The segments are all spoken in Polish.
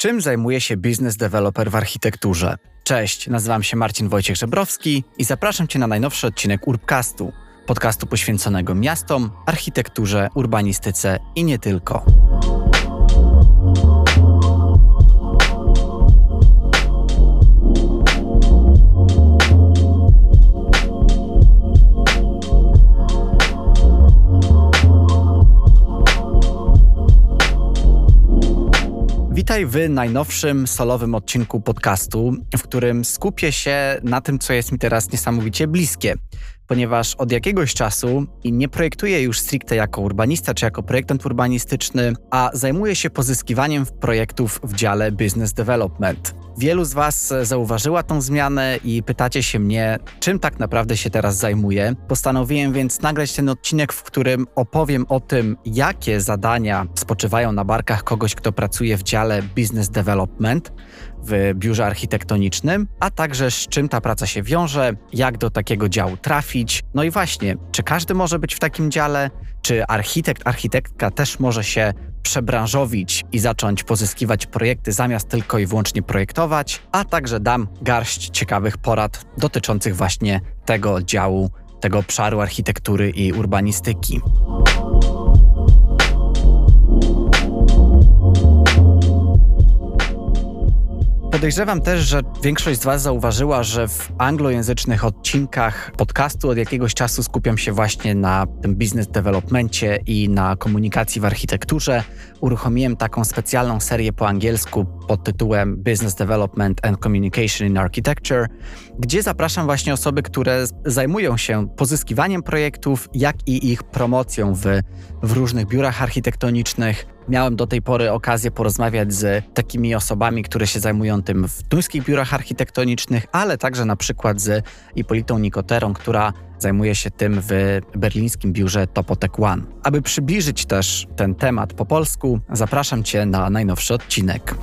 Czym zajmuje się biznes developer w architekturze? Cześć, nazywam się Marcin Wojciech Żebrowski i zapraszam Cię na najnowszy odcinek Urbcastu, podcastu poświęconego miastom, architekturze, urbanistyce i nie tylko. Witaj w najnowszym solowym odcinku podcastu, w którym skupię się na tym, co jest mi teraz niesamowicie bliskie, ponieważ od jakiegoś czasu nie projektuję już stricte jako urbanista czy jako projektant urbanistyczny, a zajmuję się pozyskiwaniem projektów w dziale Business Development. Wielu z Was zauważyła tą zmianę i pytacie się mnie, czym tak naprawdę się teraz zajmuję. Postanowiłem więc nagrać ten odcinek, w którym opowiem o tym, jakie zadania spoczywają na barkach kogoś, kto pracuje w dziale Business Development w biurze architektonicznym, a także z czym ta praca się wiąże, jak do takiego działu trafić. No i właśnie, czy każdy może być w takim dziale, czy architekt, architektka też może się przebranżowić i zacząć pozyskiwać projekty zamiast tylko i wyłącznie projektować, a także dam garść ciekawych porad dotyczących właśnie tego działu, tego obszaru architektury i urbanistyki. Podejrzewam też, że większość z Was zauważyła, że w anglojęzycznych odcinkach podcastu od jakiegoś czasu skupiam się właśnie na tym business developmencie i na komunikacji w architekturze. Uruchomiłem taką specjalną serię po angielsku pod tytułem Business Development and Communication in Architecture, gdzie zapraszam właśnie osoby, które zajmują się pozyskiwaniem projektów, jak i ich promocją w, w różnych biurach architektonicznych Miałem do tej pory okazję porozmawiać z takimi osobami, które się zajmują tym w duńskich biurach architektonicznych, ale także na przykład z Ipolitą Nikoterą, która zajmuje się tym w berlińskim biurze Topotec One. Aby przybliżyć też ten temat po polsku, zapraszam Cię na najnowszy odcinek.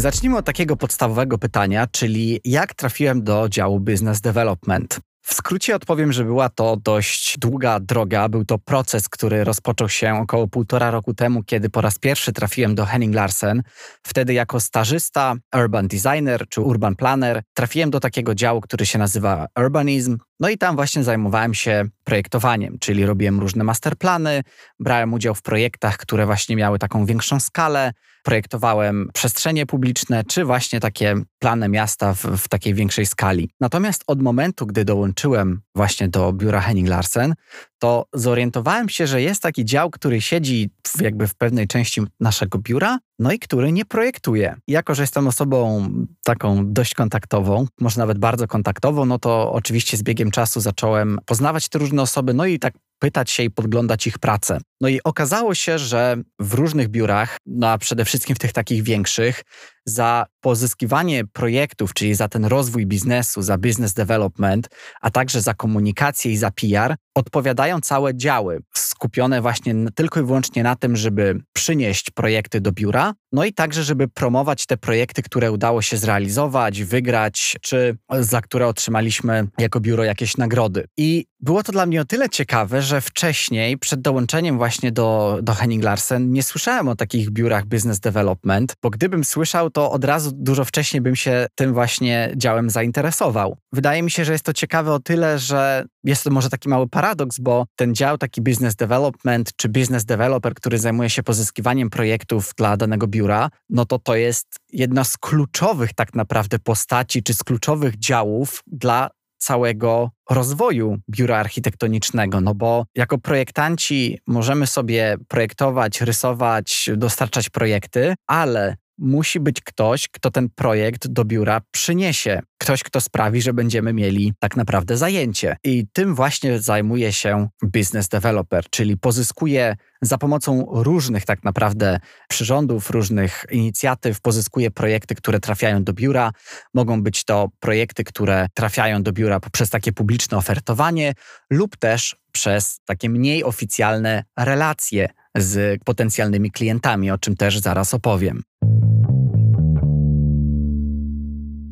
Zacznijmy od takiego podstawowego pytania, czyli jak trafiłem do działu Business Development. W skrócie odpowiem, że była to dość długa droga. Był to proces, który rozpoczął się około półtora roku temu, kiedy po raz pierwszy trafiłem do Henning Larsen. Wtedy jako stażysta, urban designer czy urban planner trafiłem do takiego działu, który się nazywa urbanism. No i tam właśnie zajmowałem się projektowaniem, czyli robiłem różne masterplany, brałem udział w projektach, które właśnie miały taką większą skalę, projektowałem przestrzenie publiczne, czy właśnie takie plany miasta w, w, takiej większej skali. Natomiast od momentu, gdy dołączyłem właśnie do biura Henning Larsen, to zorientowałem się, że jest taki dział, który siedzi w, jakby w pewnej części naszego biura, no i który nie projektuje. Jako, że jestem osobą taką dość kontaktową, może nawet bardzo kontaktową, no to oczywiście z biegiem czasu zacząłem poznawać te różne osoby, no i tak pytać się i podglądać ich pracę. No i okazało się, że w różnych biurach, no a przede wszystkim w tych takich większych, za pozyskiwanie projektów, czyli za ten rozwój biznesu, za business development, a także za komunikację i za PR, odpowiadają całe działy, skupione właśnie tylko i wyłącznie na tym, żeby przynieść projekty do biura, no i także, żeby promować te projekty, które udało się zrealizować, wygrać, czy za które otrzymaliśmy jako biuro jakieś nagrody. I było to dla mnie o tyle ciekawe, że wcześniej, przed dołączeniem właśnie do, do Henning Larsen, nie słyszałem o takich biurach business development, bo gdybym słyszał, to od razu dużo wcześniej bym się tym właśnie działem zainteresował. Wydaje mi się, że jest to ciekawe o tyle, że jest to może taki mały paradoks, bo ten dział taki business development czy business developer, który zajmuje się pozyskiwaniem projektów dla danego biura, no to to jest jedna z kluczowych tak naprawdę postaci czy z kluczowych działów dla całego rozwoju biura architektonicznego, no bo jako projektanci możemy sobie projektować, rysować, dostarczać projekty, ale musi być ktoś, kto ten projekt do biura przyniesie. Ktoś, kto sprawi, że będziemy mieli tak naprawdę zajęcie. I tym właśnie zajmuje się business developer, czyli pozyskuje za pomocą różnych tak naprawdę przyrządów, różnych inicjatyw, pozyskuje projekty, które trafiają do biura. Mogą być to projekty, które trafiają do biura poprzez takie publiczne ofertowanie lub też przez takie mniej oficjalne relacje z potencjalnymi klientami, o czym też zaraz opowiem.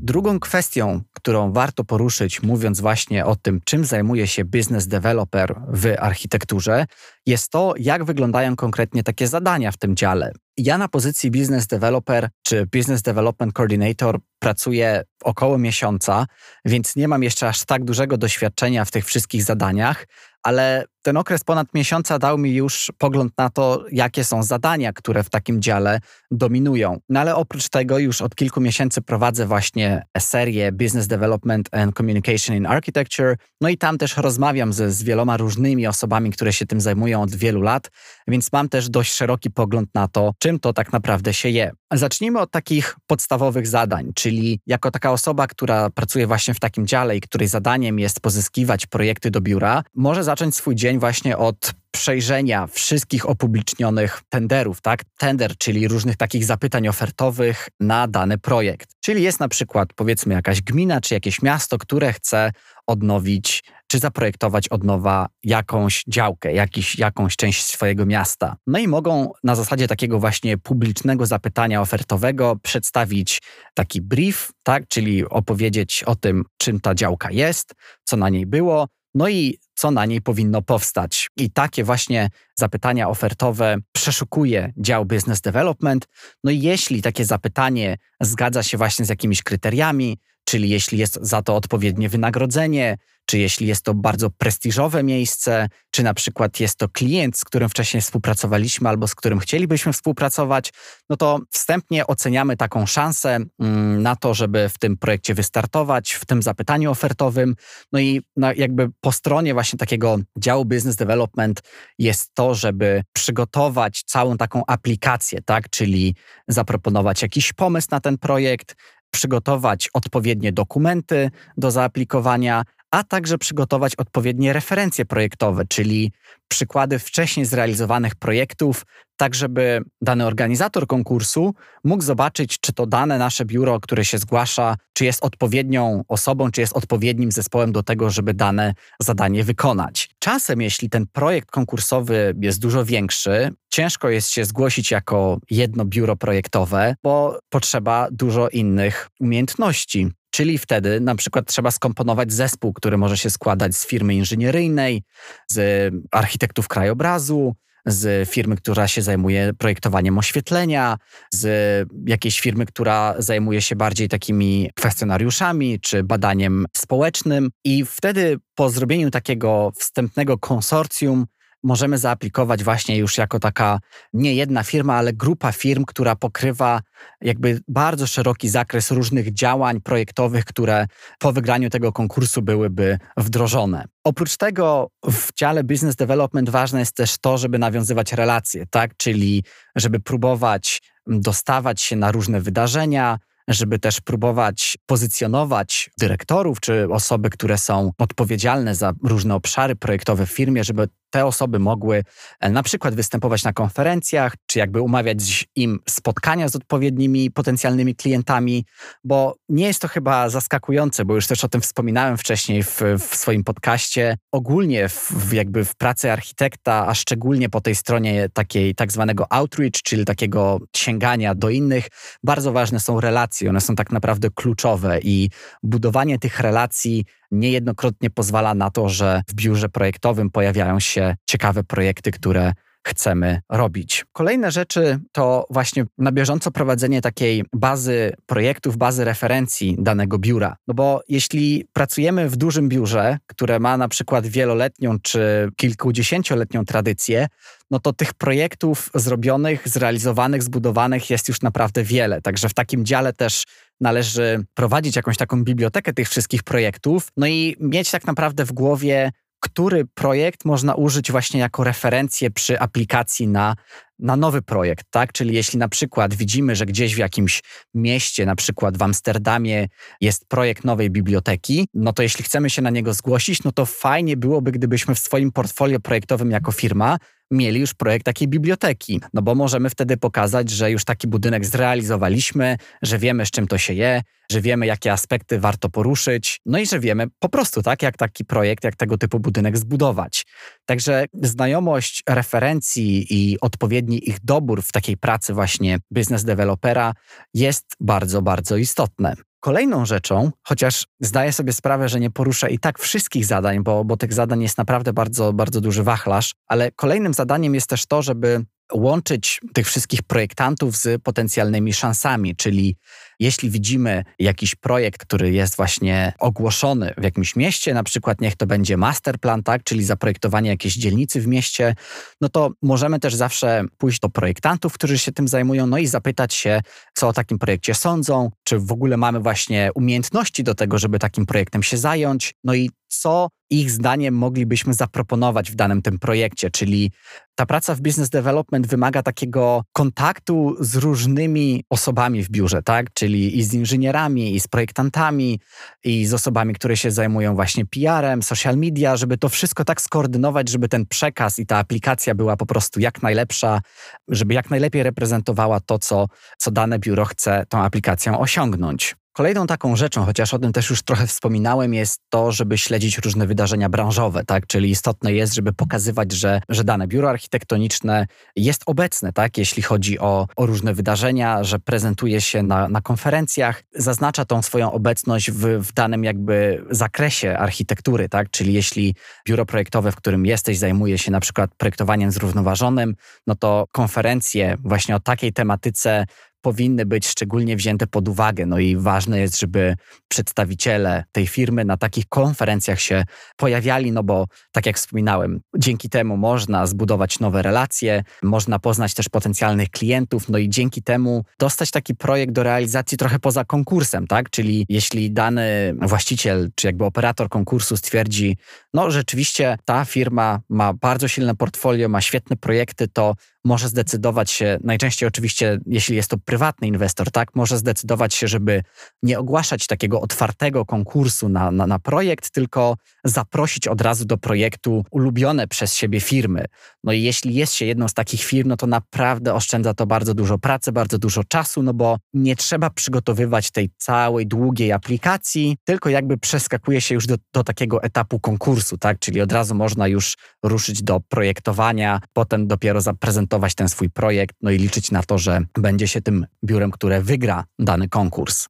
Drugą kwestią, którą warto poruszyć, mówiąc właśnie o tym, czym zajmuje się business developer w architekturze, jest to, jak wyglądają konkretnie takie zadania w tym dziale. Ja na pozycji business developer czy business development coordinator pracuję około miesiąca, więc nie mam jeszcze aż tak dużego doświadczenia w tych wszystkich zadaniach, ale ten okres ponad miesiąca dał mi już pogląd na to, jakie są zadania, które w takim dziale dominują. No ale oprócz tego już od kilku miesięcy prowadzę właśnie serię Business Development and Communication in Architecture, no i tam też rozmawiam ze, z wieloma różnymi osobami, które się tym zajmują od wielu lat, więc mam też dość szeroki pogląd na to, czym to tak naprawdę się je. Zacznijmy od takich podstawowych zadań, czyli jako taka osoba, która pracuje właśnie w takim dziale i której zadaniem jest pozyskiwać projekty do biura, może zacząć swój dzień właśnie od przejrzenia wszystkich opublicznionych tenderów, tak? Tender, czyli różnych takich zapytań ofertowych na dany projekt. Czyli jest na przykład powiedzmy jakaś gmina czy jakieś miasto, które chce odnowić czy zaprojektować od nowa jakąś działkę, jakiś, jakąś część swojego miasta. No i mogą na zasadzie takiego właśnie publicznego zapytania ofertowego przedstawić taki brief, tak, czyli opowiedzieć o tym, czym ta działka jest, co na niej było, no i co na niej powinno powstać. I takie właśnie zapytania ofertowe przeszukuje dział Business Development. No i jeśli takie zapytanie zgadza się właśnie z jakimiś kryteriami, czyli jeśli jest za to odpowiednie wynagrodzenie, czy jeśli jest to bardzo prestiżowe miejsce, czy na przykład jest to klient, z którym wcześniej współpracowaliśmy albo z którym chcielibyśmy współpracować, no to wstępnie oceniamy taką szansę mm, na to, żeby w tym projekcie wystartować, w tym zapytaniu ofertowym. No i jakby po stronie właśnie takiego działu business development jest to, żeby przygotować całą taką aplikację, tak, czyli zaproponować jakiś pomysł na ten projekt, przygotować odpowiednie dokumenty do zaaplikowania, a także przygotować odpowiednie referencje projektowe, czyli przykłady wcześniej zrealizowanych projektów, tak żeby dany organizator konkursu mógł zobaczyć, czy to dane nasze biuro, które się zgłasza, czy jest odpowiednią osobą, czy jest odpowiednim zespołem do tego, żeby dane zadanie wykonać. Czasem, jeśli ten projekt konkursowy jest dużo większy, ciężko jest się zgłosić jako jedno biuro projektowe, bo potrzeba dużo innych umiejętności. Czyli wtedy na przykład trzeba skomponować zespół, który może się składać z firmy inżynieryjnej, z architektów krajobrazu, z firmy, która się zajmuje projektowaniem oświetlenia, z jakiejś firmy, która zajmuje się bardziej takimi kwestionariuszami czy badaniem społecznym. I wtedy po zrobieniu takiego wstępnego konsorcjum możemy zaaplikować właśnie już jako taka nie jedna firma, ale grupa firm, która pokrywa jakby bardzo szeroki zakres różnych działań projektowych, które po wygraniu tego konkursu byłyby wdrożone. Oprócz tego w dziale business development ważne jest też to, żeby nawiązywać relacje, tak? Czyli żeby próbować dostawać się na różne wydarzenia, żeby też próbować pozycjonować dyrektorów czy osoby, które są odpowiedzialne za różne obszary projektowe w firmie, żeby te osoby mogły e, na przykład występować na konferencjach, czy jakby umawiać im spotkania z odpowiednimi potencjalnymi klientami, bo nie jest to chyba zaskakujące, bo już też o tym wspominałem wcześniej w, w swoim podcaście. Ogólnie w, w, jakby w pracy architekta, a szczególnie po tej stronie takiej tak zwanego outreach, czyli takiego sięgania do innych, bardzo ważne są relacje. One są tak naprawdę kluczowe i budowanie tych relacji niejednokrotnie pozwala na to, że w biurze projektowym pojawiają się ciekawe projekty, które chcemy robić. Kolejne rzeczy to właśnie na bieżąco prowadzenie takiej bazy projektów, bazy referencji danego biura. No bo jeśli pracujemy w dużym biurze, które ma na przykład wieloletnią czy kilkudziesięcioletnią tradycję, no to tych projektów zrobionych, zrealizowanych, zbudowanych jest już naprawdę wiele. Także w takim dziale też należy prowadzić jakąś taką bibliotekę tych wszystkich projektów, no i mieć tak naprawdę w głowie, który projekt można użyć właśnie jako referencję przy aplikacji na, na nowy projekt, tak? Czyli jeśli na przykład widzimy, że gdzieś w jakimś mieście, na przykład w Amsterdamie jest projekt nowej biblioteki, no to jeśli chcemy się na niego zgłosić, no to fajnie byłoby, gdybyśmy w swoim portfolio projektowym jako firma mieli już projekt takiej biblioteki, no bo możemy wtedy pokazać, że już taki budynek zrealizowaliśmy, że wiemy z czym to się je, że wiemy jakie aspekty warto poruszyć, no i że wiemy po prostu tak, jak taki projekt, jak tego typu budynek zbudować. Także znajomość referencji i odpowiedni ich dobór w takiej pracy właśnie biznes dewelopera jest bardzo, bardzo istotne. Kolejną rzeczą, chociaż zdaję sobie sprawę, że nie poruszę i tak wszystkich zadań, bo, bo tych zadań jest naprawdę bardzo, bardzo duży wachlarz, ale kolejnym zadaniem jest też to, żeby łączyć tych wszystkich projektantów z potencjalnymi szansami, czyli jeśli widzimy jakiś projekt, który jest właśnie ogłoszony w jakimś mieście, na przykład niech to będzie masterplan, tak, czyli zaprojektowanie jakiejś dzielnicy w mieście, no to możemy też zawsze pójść do projektantów, którzy się tym zajmują, no i zapytać się, co o takim projekcie sądzą, czy w ogóle mamy właśnie umiejętności do tego, żeby takim projektem się zająć, no i co ich zdaniem moglibyśmy zaproponować w danym tym projekcie, czyli ta praca w business development wymaga takiego kontaktu z różnymi osobami w biurze, tak? Czyli i z inżynierami, i z projektantami, i z osobami, które się zajmują właśnie PR-em, social media, żeby to wszystko tak skoordynować, żeby ten przekaz i ta aplikacja była po prostu jak najlepsza, żeby jak najlepiej reprezentowała to, co, co dane biuro chce tą aplikacją osiągnąć. Kolejną taką rzeczą, chociaż o tym też już trochę wspominałem, jest to, żeby śledzić różne wydarzenia branżowe, tak? Czyli istotne jest, żeby pokazywać, że, że dane biuro architektoniczne jest obecne, tak? Jeśli chodzi o, o różne wydarzenia, że prezentuje się na, na konferencjach, zaznacza tą swoją obecność w, w danym jakby zakresie architektury, tak? Czyli jeśli biuro projektowe, w którym jesteś, zajmuje się na przykład projektowaniem zrównoważonym, no to konferencje właśnie o takiej tematyce powinny być szczególnie wzięte pod uwagę. No i ważne jest, żeby przedstawiciele tej firmy na takich konferencjach się pojawiali, no bo tak jak wspominałem, dzięki temu można zbudować nowe relacje, można poznać też potencjalnych klientów, no i dzięki temu dostać taki projekt do realizacji trochę poza konkursem, tak? Czyli jeśli dany właściciel czy jakby operator konkursu stwierdzi, no rzeczywiście ta firma ma bardzo silne portfolio, ma świetne projekty, to może zdecydować się, najczęściej oczywiście, jeśli jest to prywatny inwestor, tak, może zdecydować się, żeby nie ogłaszać takiego otwartego konkursu na, na, na projekt, tylko zaprosić od razu do projektu ulubione przez siebie firmy. No i jeśli jest się jedną z takich firm, no to naprawdę oszczędza to bardzo dużo pracy, bardzo dużo czasu, no bo nie trzeba przygotowywać tej całej długiej aplikacji, tylko jakby przeskakuje się już do, do takiego etapu konkursu, tak, czyli od razu można już ruszyć do projektowania, potem dopiero zaprezentować ten swój projekt, no i liczyć na to, że będzie się tym biurem, które wygra dany konkurs.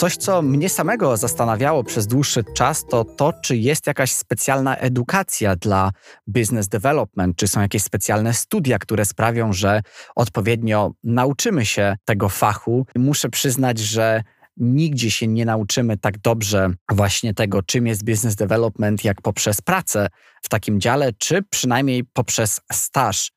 Coś, co mnie samego zastanawiało przez dłuższy czas, to to, czy jest jakaś specjalna edukacja dla business development, czy są jakieś specjalne studia, które sprawią, że odpowiednio nauczymy się tego fachu. Muszę przyznać, że nigdzie się nie nauczymy tak dobrze właśnie tego, czym jest business development, jak poprzez pracę w takim dziale, czy przynajmniej poprzez staż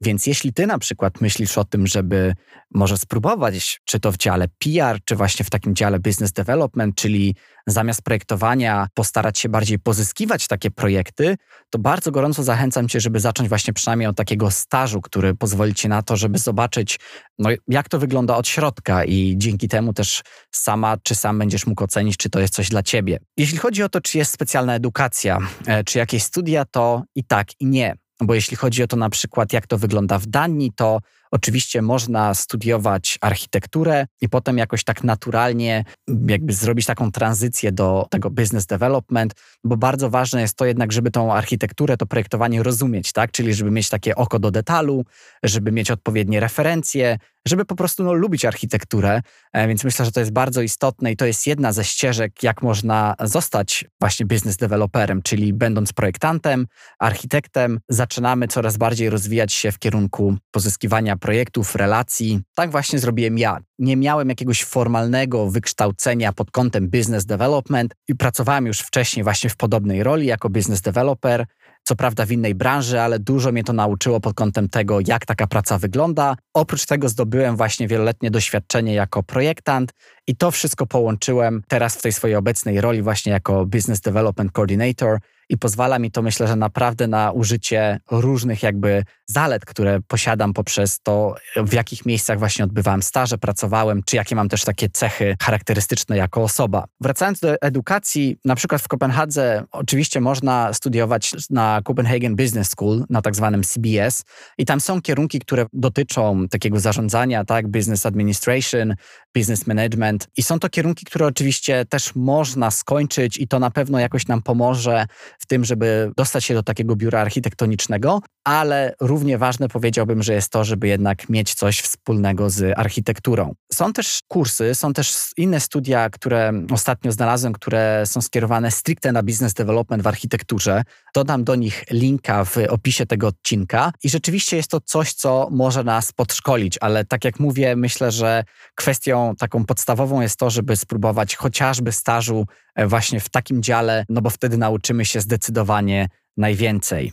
więc jeśli ty na przykład myślisz o tym, żeby może spróbować, czy to w dziale PR, czy właśnie w takim dziale business development, czyli zamiast projektowania postarać się bardziej pozyskiwać takie projekty, to bardzo gorąco zachęcam cię, żeby zacząć właśnie przynajmniej od takiego stażu, który pozwoli ci na to, żeby zobaczyć, no, jak to wygląda od środka i dzięki temu też sama czy sam będziesz mógł ocenić, czy to jest coś dla ciebie. Jeśli chodzi o to, czy jest specjalna edukacja, e, czy jakieś studia, to i tak, i nie. Bo jeśli chodzi o to na przykład, jak to wygląda w Danii, to oczywiście można studiować architekturę i potem jakoś tak naturalnie jakby zrobić taką tranzycję do tego business development, bo bardzo ważne jest to jednak, żeby tą architekturę, to projektowanie rozumieć, tak? Czyli żeby mieć takie oko do detalu, żeby mieć odpowiednie referencje, żeby po prostu no, lubić architekturę. E, więc myślę, że to jest bardzo istotne i to jest jedna ze ścieżek, jak można zostać właśnie business developerem, czyli będąc projektantem, architektem, zaczynamy coraz bardziej rozwijać się w kierunku pozyskiwania projektów, relacji. Tak właśnie zrobiłem ja. Nie miałem jakiegoś formalnego wykształcenia pod kątem business development i pracowałem już wcześniej właśnie w podobnej roli jako business developer co prawda w innej branży, ale dużo mnie to nauczyło pod kątem tego, jak taka praca wygląda. Oprócz tego zdobyłem właśnie wieloletnie doświadczenie jako projektant i to wszystko połączyłem teraz w tej swojej obecnej roli właśnie jako Business Development Coordinator i pozwala mi to myślę, że naprawdę na użycie różnych jakby zalet, które posiadam poprzez to, w jakich miejscach właśnie odbywałem staże, pracowałem, czy jakie mam też takie cechy charakterystyczne jako osoba. Wracając do edukacji, na przykład w Kopenhadze oczywiście można studiować na Copenhagen Business School, na tak zwanym CBS i tam są kierunki, które dotyczą takiego zarządzania, tak, business administration, business management i są to kierunki, które oczywiście też można skończyć i to na pewno jakoś nam pomoże w tym, żeby dostać się do takiego biura architektonicznego, ale równie ważne powiedziałbym, że jest to, żeby jednak mieć coś wspólnego z architekturą. Są też kursy, są też inne studia, które ostatnio znalazłem, które są skierowane stricte na business development w architekturze. Dodam do nich linka w opisie tego odcinka i rzeczywiście jest to coś, co może nas podszkolić, ale tak jak mówię, myślę, że kwestią taką podstawową jest to, żeby spróbować chociażby stażu właśnie w takim dziale, no bo wtedy nauczymy się zdecydowanie najwięcej.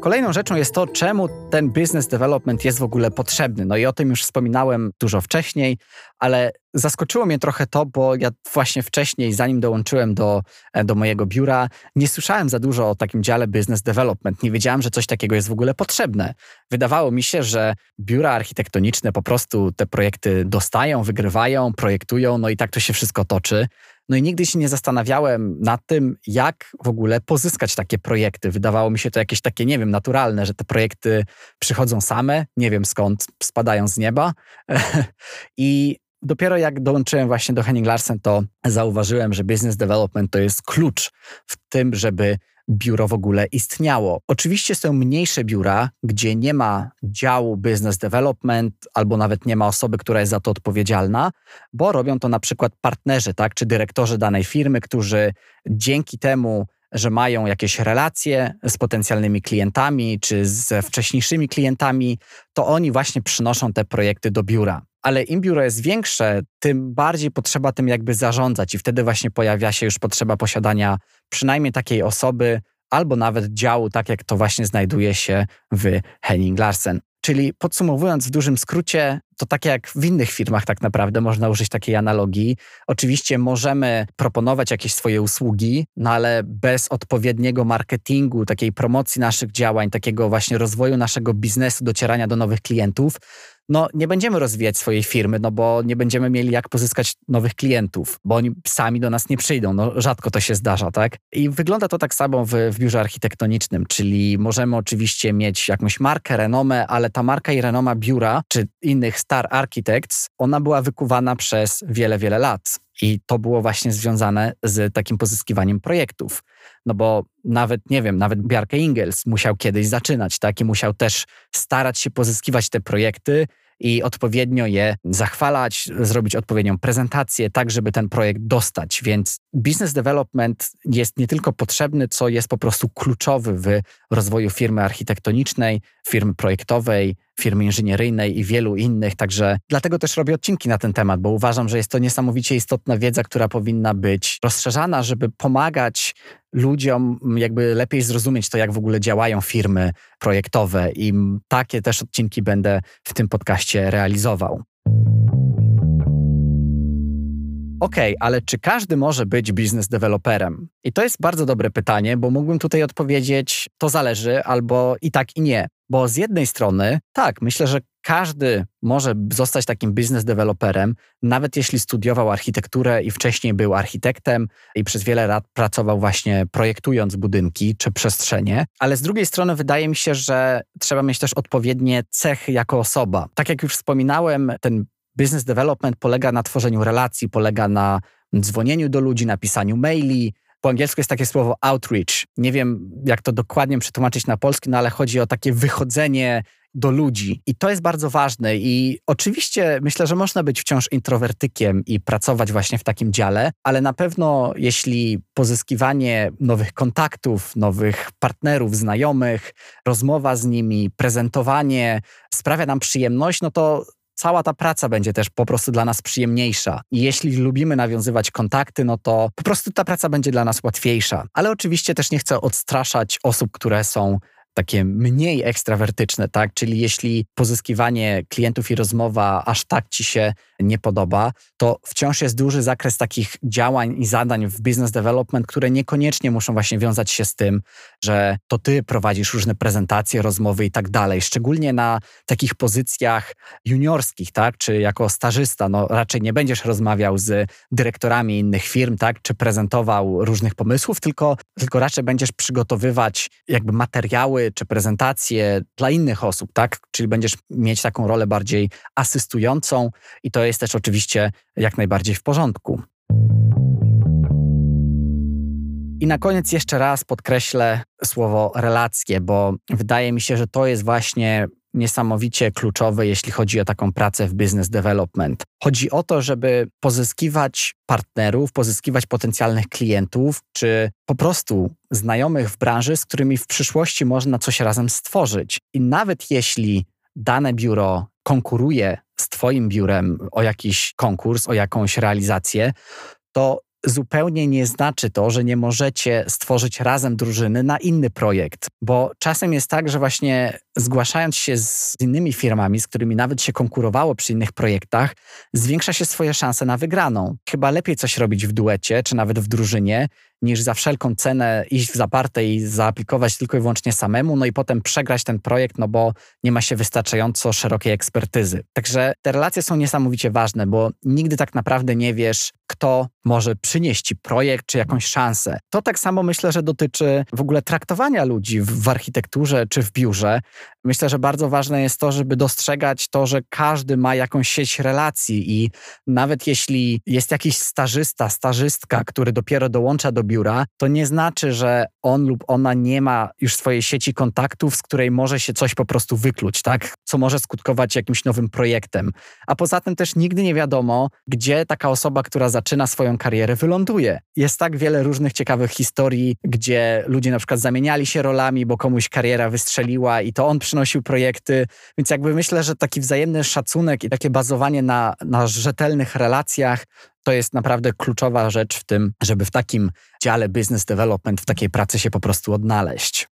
Kolejną rzeczą jest to, czemu ten business development jest w ogóle potrzebny. No i o tym już wspominałem dużo wcześniej, ale zaskoczyło mnie trochę to, bo ja właśnie wcześniej, zanim dołączyłem do, e, do mojego biura, nie słyszałem za dużo o takim dziale business development. Nie wiedziałem, że coś takiego jest w ogóle potrzebne. Wydawało mi się, że biura architektoniczne po prostu te projekty dostają, wygrywają, projektują, no i tak to się wszystko toczy. No i nigdy się nie zastanawiałem nad tym, jak w ogóle pozyskać takie projekty. Wydawało mi się to jakieś takie, nie wiem, naturalne, że te projekty przychodzą same, nie wiem skąd, spadają z nieba. I dopiero jak dołączyłem właśnie do Henning Larsen, to zauważyłem, że business development to jest klucz w tym, żeby biuro w ogóle istniało. Oczywiście są mniejsze biura, gdzie nie ma działu business development albo nawet nie ma osoby, która jest za to odpowiedzialna, bo robią to na przykład partnerzy, tak, czy dyrektorzy danej firmy, którzy dzięki temu że mają jakieś relacje z potencjalnymi klientami czy ze wcześniejszymi klientami, to oni właśnie przynoszą te projekty do biura ale im biuro jest większe, tym bardziej potrzeba tym jakby zarządzać i wtedy właśnie pojawia się już potrzeba posiadania przynajmniej takiej osoby albo nawet działu, tak jak to właśnie znajduje się w Henning Larsen. Czyli podsumowując w dużym skrócie, to tak jak w innych firmach tak naprawdę można użyć takiej analogii. Oczywiście możemy proponować jakieś swoje usługi, no ale bez odpowiedniego marketingu, takiej promocji naszych działań, takiego właśnie rozwoju naszego biznesu, docierania do nowych klientów, no nie będziemy rozwijać swojej firmy, no bo nie będziemy mieli jak pozyskać nowych klientów, bo oni sami do nas nie przyjdą. No rzadko to się zdarza, tak? I wygląda to tak samo w, w biurze architektonicznym, czyli możemy oczywiście mieć jakąś markę, renomę, ale ta marka i renoma biura czy innych star architects, ona była wykuwana przez wiele, wiele lat. I to było właśnie związane z takim pozyskiwaniem projektów. No bo nawet, nie wiem, nawet Bjarke Ingels musiał kiedyś zaczynać, tak? I musiał też starać się pozyskiwać te projekty i odpowiednio je zachwalać, zrobić odpowiednią prezentację, tak żeby ten projekt dostać. Więc business development jest nie tylko potrzebny, co jest po prostu kluczowy w rozwoju firmy architektonicznej, firmy projektowej, firmy inżynieryjnej i wielu innych. Także dlatego też robię odcinki na ten temat, bo uważam, że jest to niesamowicie istotna wiedza, która powinna być rozszerzana, żeby pomagać ludziom jakby lepiej zrozumieć to, jak w ogóle działają firmy projektowe i takie też odcinki będę w tym podcaście realizował. OK, ale czy każdy może być biznes deweloperem? I to jest bardzo dobre pytanie, bo mógłbym tutaj odpowiedzieć, to zależy, albo i tak, i nie. Bo z jednej strony, tak, myślę, że każdy może zostać takim biznes deweloperem, nawet jeśli studiował architekturę i wcześniej był architektem i przez wiele lat pracował właśnie projektując budynki czy przestrzenie. Ale z drugiej strony wydaje mi się, że trzeba mieć też odpowiednie cechy jako osoba. Tak jak już wspominałem, ten business development polega na tworzeniu relacji, polega na dzwonieniu do ludzi, napisaniu maili, po angielsku jest takie słowo outreach. Nie wiem, jak to dokładnie przetłumaczyć na polski, no ale chodzi o takie wychodzenie do ludzi. I to jest bardzo ważne. I oczywiście myślę, że można być wciąż introwertykiem i pracować właśnie w takim dziale, ale na pewno jeśli pozyskiwanie nowych kontaktów, nowych partnerów, znajomych, rozmowa z nimi, prezentowanie sprawia nam przyjemność, no to cała ta praca będzie też po prostu dla nas przyjemniejsza. I jeśli lubimy nawiązywać kontakty, no to po prostu ta praca będzie dla nas łatwiejsza. Ale oczywiście też nie chcę odstraszać osób, które są takie mniej ekstrawertyczne, tak? Czyli jeśli pozyskiwanie klientów i rozmowa aż tak ci się nie podoba, to wciąż jest duży zakres takich działań i zadań w business development, które niekoniecznie muszą właśnie wiązać się z tym, że to ty prowadzisz różne prezentacje, rozmowy i tak dalej. Szczególnie na takich pozycjach juniorskich, tak? Czy jako stażysta, no raczej nie będziesz rozmawiał z dyrektorami innych firm, tak? Czy prezentował różnych pomysłów, tylko, tylko raczej będziesz przygotowywać jakby materiały czy prezentacje dla innych osób, tak? Czyli będziesz mieć taką rolę bardziej asystującą i to jest też oczywiście jak najbardziej w porządku. I na koniec jeszcze raz podkreślę słowo relacje, bo wydaje mi się, że to jest właśnie niesamowicie kluczowe, jeśli chodzi o taką pracę w business development. Chodzi o to, żeby pozyskiwać partnerów, pozyskiwać potencjalnych klientów, czy po prostu znajomych w branży, z którymi w przyszłości można coś razem stworzyć. I nawet jeśli dane biuro konkuruje z Twoim biurem o jakiś konkurs, o jakąś realizację, to zupełnie nie znaczy to, że nie możecie stworzyć razem drużyny na inny projekt, bo czasem jest tak, że właśnie zgłaszając się z innymi firmami, z którymi nawet się konkurowało przy innych projektach, zwiększa się swoje szanse na wygraną. Chyba lepiej coś robić w duecie, czy nawet w drużynie, niż za wszelką cenę iść w zaparte i zaaplikować tylko i wyłącznie samemu, no i potem przegrać ten projekt, no bo nie ma się wystarczająco szerokiej ekspertyzy. Także te relacje są niesamowicie ważne, bo nigdy tak naprawdę nie wiesz, kto może przynieść ci projekt czy jakąś szansę. To tak samo myślę, że dotyczy w ogóle traktowania ludzi w, w architekturze czy w biurze. Myślę, że bardzo ważne jest to, żeby dostrzegać to, że każdy ma jakąś sieć relacji i nawet jeśli jest jakiś stażysta, stażystka, który dopiero dołącza do biura, to nie znaczy, że on lub ona nie ma już swojej sieci kontaktów, z której może się coś po prostu wykluć, tak? Co może skutkować jakimś nowym projektem. A poza tym też nigdy nie wiadomo, gdzie taka osoba, która zaczyna swoją karierę, wyląduje. Jest tak wiele różnych ciekawych historii, gdzie ludzie na przykład zamieniali się rolami, bo komuś kariera wystrzeliła i to on przynosił projekty. Więc jakby myślę, że taki wzajemny szacunek i takie bazowanie na, na rzetelnych relacjach to jest naprawdę kluczowa rzecz w tym, żeby w takim dziale business development, w takiej pracy się po prostu odnaleźć.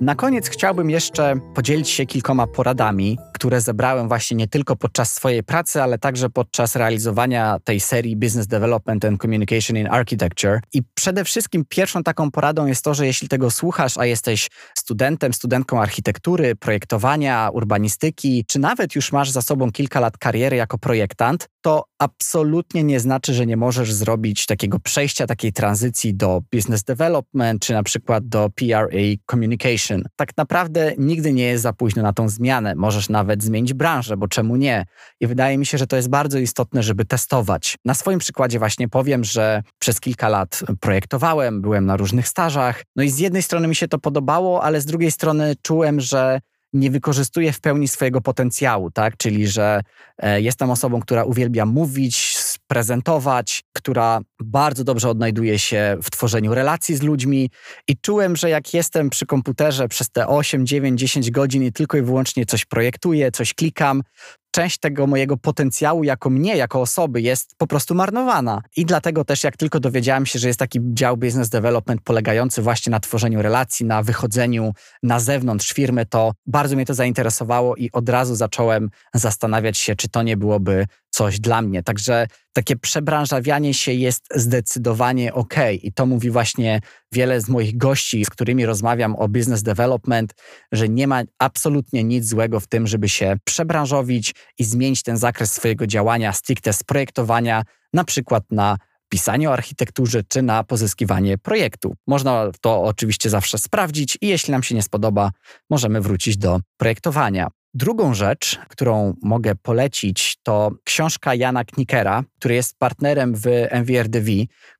Na koniec chciałbym jeszcze podzielić się kilkoma poradami, które zebrałem właśnie nie tylko podczas swojej pracy, ale także podczas realizowania tej serii Business Development and Communication in Architecture. I przede wszystkim pierwszą taką poradą jest to, że jeśli tego słuchasz, a jesteś studentem, studentką architektury, projektowania, urbanistyki, czy nawet już masz za sobą kilka lat kariery jako projektant, to absolutnie nie znaczy, że nie możesz zrobić takiego przejścia, takiej tranzycji do business development, czy na przykład do PRA communication. Tak naprawdę nigdy nie jest za późno na tą zmianę. Możesz nawet zmienić branżę, bo czemu nie? I wydaje mi się, że to jest bardzo istotne, żeby testować. Na swoim przykładzie właśnie powiem, że przez kilka lat projektowałem, byłem na różnych stażach. No i z jednej strony mi się to podobało, ale z drugiej strony czułem, że nie wykorzystuje w pełni swojego potencjału, tak? Czyli, że e, jestem osobą, która uwielbia mówić, prezentować, która bardzo dobrze odnajduje się w tworzeniu relacji z ludźmi i czułem, że jak jestem przy komputerze przez te 8, 9, 10 godzin i tylko i wyłącznie coś projektuję, coś klikam, część tego mojego potencjału jako mnie, jako osoby jest po prostu marnowana. I dlatego też jak tylko dowiedziałem się, że jest taki dział business development polegający właśnie na tworzeniu relacji, na wychodzeniu na zewnątrz firmy, to bardzo mnie to zainteresowało i od razu zacząłem zastanawiać się, czy to nie byłoby coś dla mnie. Także takie przebranżawianie się jest zdecydowanie ok. I to mówi właśnie wiele z moich gości, z którymi rozmawiam o business development, że nie ma absolutnie nic złego w tym, żeby się przebranżowić i zmienić ten zakres swojego działania stricte z projektowania, na przykład na pisanie o architekturze czy na pozyskiwanie projektu. Można to oczywiście zawsze sprawdzić i jeśli nam się nie spodoba, możemy wrócić do projektowania. Drugą rzecz, którą mogę polecić, to książka Jana Knikera który jest partnerem w MVRDV,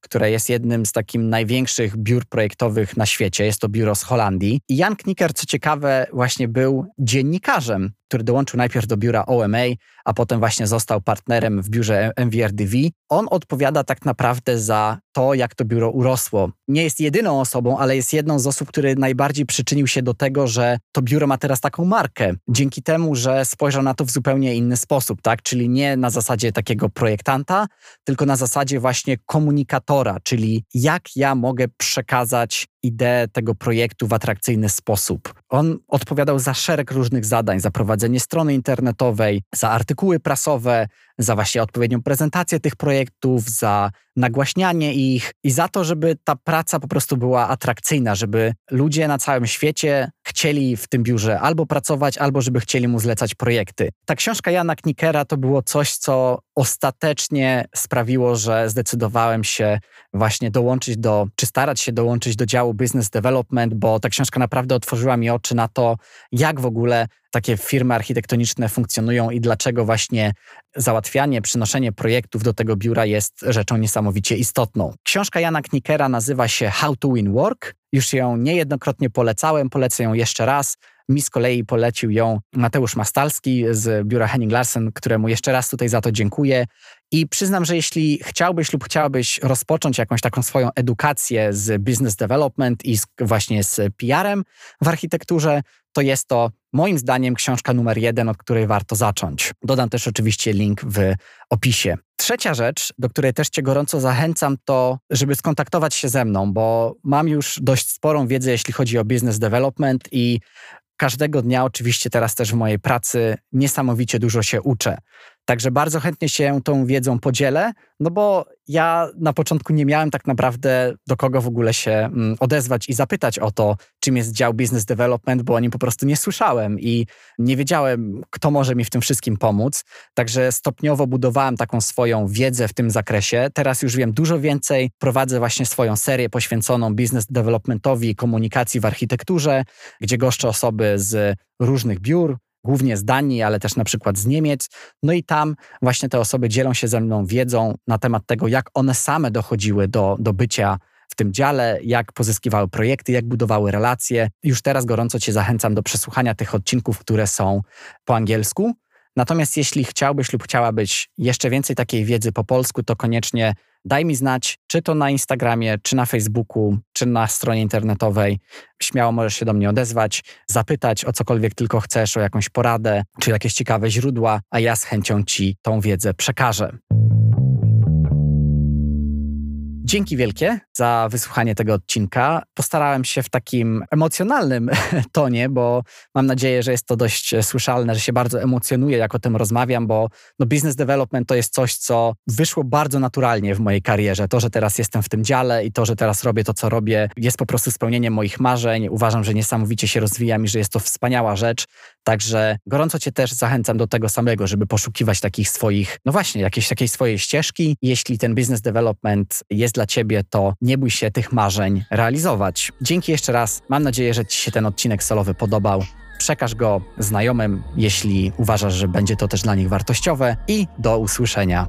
które jest jednym z takich największych biur projektowych na świecie. Jest to biuro z Holandii. I Jan Knicker, co ciekawe, właśnie był dziennikarzem który dołączył najpierw do biura OMA, a potem właśnie został partnerem w biurze MVRDV. On odpowiada tak naprawdę za to, jak to biuro urosło. Nie jest jedyną osobą, ale jest jedną z osób, który najbardziej przyczynił się do tego, że to biuro ma teraz taką markę. Dzięki temu, że spojrzał na to w zupełnie inny sposób, tak? Czyli nie na zasadzie takiego projektanta, tylko na zasadzie właśnie komunikatora, czyli jak ja mogę przekazać ideę tego projektu w atrakcyjny sposób. On odpowiadał za szereg różnych zadań, za prowadzenie strony internetowej, za artykuły prasowe, za właśnie odpowiednią prezentację tych projektów, za nagłaśnianie ich i za to, żeby ta praca po prostu była atrakcyjna, żeby ludzie na całym świecie chcieli w tym biurze albo pracować, albo żeby chcieli mu zlecać projekty. Ta książka Jana Knikera to było coś, co ostatecznie sprawiło, że zdecydowałem się właśnie dołączyć do, czy starać się dołączyć do działu Business Development, bo ta książka naprawdę otworzyła mi oczy na to, jak w ogóle takie firmy architektoniczne funkcjonują i dlaczego właśnie załatwianie, przynoszenie projektów do tego biura jest rzeczą niesamowicie istotną. Książka Jana Knikera nazywa się How to Win Work. Już ją niejednokrotnie polecałem, polecę ją jeszcze raz. Mi z kolei polecił ją Mateusz Mastalski z biura Henning Larsen, któremu jeszcze raz tutaj za to dziękuję. I przyznam, że jeśli chciałbyś lub chciałabyś rozpocząć jakąś taką swoją edukację z business development i z, właśnie z PR-em w architekturze, to jest to moim zdaniem książka numer jeden, od której warto zacząć. Dodam też oczywiście link w opisie. Trzecia rzecz, do której też Cię gorąco zachęcam, to żeby skontaktować się ze mną, bo mam już dość sporą wiedzę, jeśli chodzi o business development i każdego dnia, oczywiście teraz też w mojej pracy, niesamowicie dużo się uczę. Także bardzo chętnie się tą wiedzą podzielę, no bo ja na początku nie miałem tak naprawdę do kogo w ogóle się mm, odezwać i zapytać o to, czym jest dział business development, bo o nim po prostu nie słyszałem i nie wiedziałem, kto może mi w tym wszystkim pomóc. Także stopniowo budowałem taką swoją wiedzę w tym zakresie. Teraz już wiem dużo więcej. Prowadzę właśnie swoją serię poświęconą business developmentowi i komunikacji w architekturze, gdzie goszczę osoby z różnych biur, głównie z Danii, ale też na przykład z Niemiec. No i tam właśnie te osoby dzielą się ze mną wiedzą na temat tego, jak one same dochodziły do, do bycia w tym dziale, jak pozyskiwały projekty, jak budowały relacje. Już teraz gorąco Cię zachęcam do przesłuchania tych odcinków, które są po angielsku. Natomiast jeśli chciałbyś lub chciałabyś jeszcze więcej takiej wiedzy po polsku, to koniecznie daj mi znać, czy to na Instagramie, czy na Facebooku, czy na stronie internetowej. Śmiało możesz się do mnie odezwać, zapytać o cokolwiek tylko chcesz, o jakąś poradę, czy jakieś ciekawe źródła, a ja z chęcią Ci tą wiedzę przekażę. Dzięki wielkie za wysłuchanie tego odcinka. Postarałem się w takim emocjonalnym tonie, bo mam nadzieję, że jest to dość słyszalne, że się bardzo emocjonuję, jak o tym rozmawiam, bo no, business development to jest coś, co wyszło bardzo naturalnie w mojej karierze. To, że teraz jestem w tym dziale i to, że teraz robię to, co robię, jest po prostu spełnieniem moich marzeń. Uważam, że niesamowicie się rozwijam i że jest to wspaniała rzecz. Także gorąco Cię też zachęcam do tego samego, żeby poszukiwać takich swoich, no właśnie, jakiejś takiej swojej ścieżki. Jeśli ten business development jest dla Ciebie, to nie bój się tych marzeń realizować. Dzięki jeszcze raz. Mam nadzieję, że Ci się ten odcinek solowy podobał. Przekaż go znajomym, jeśli uważasz, że będzie to też dla nich wartościowe i do usłyszenia.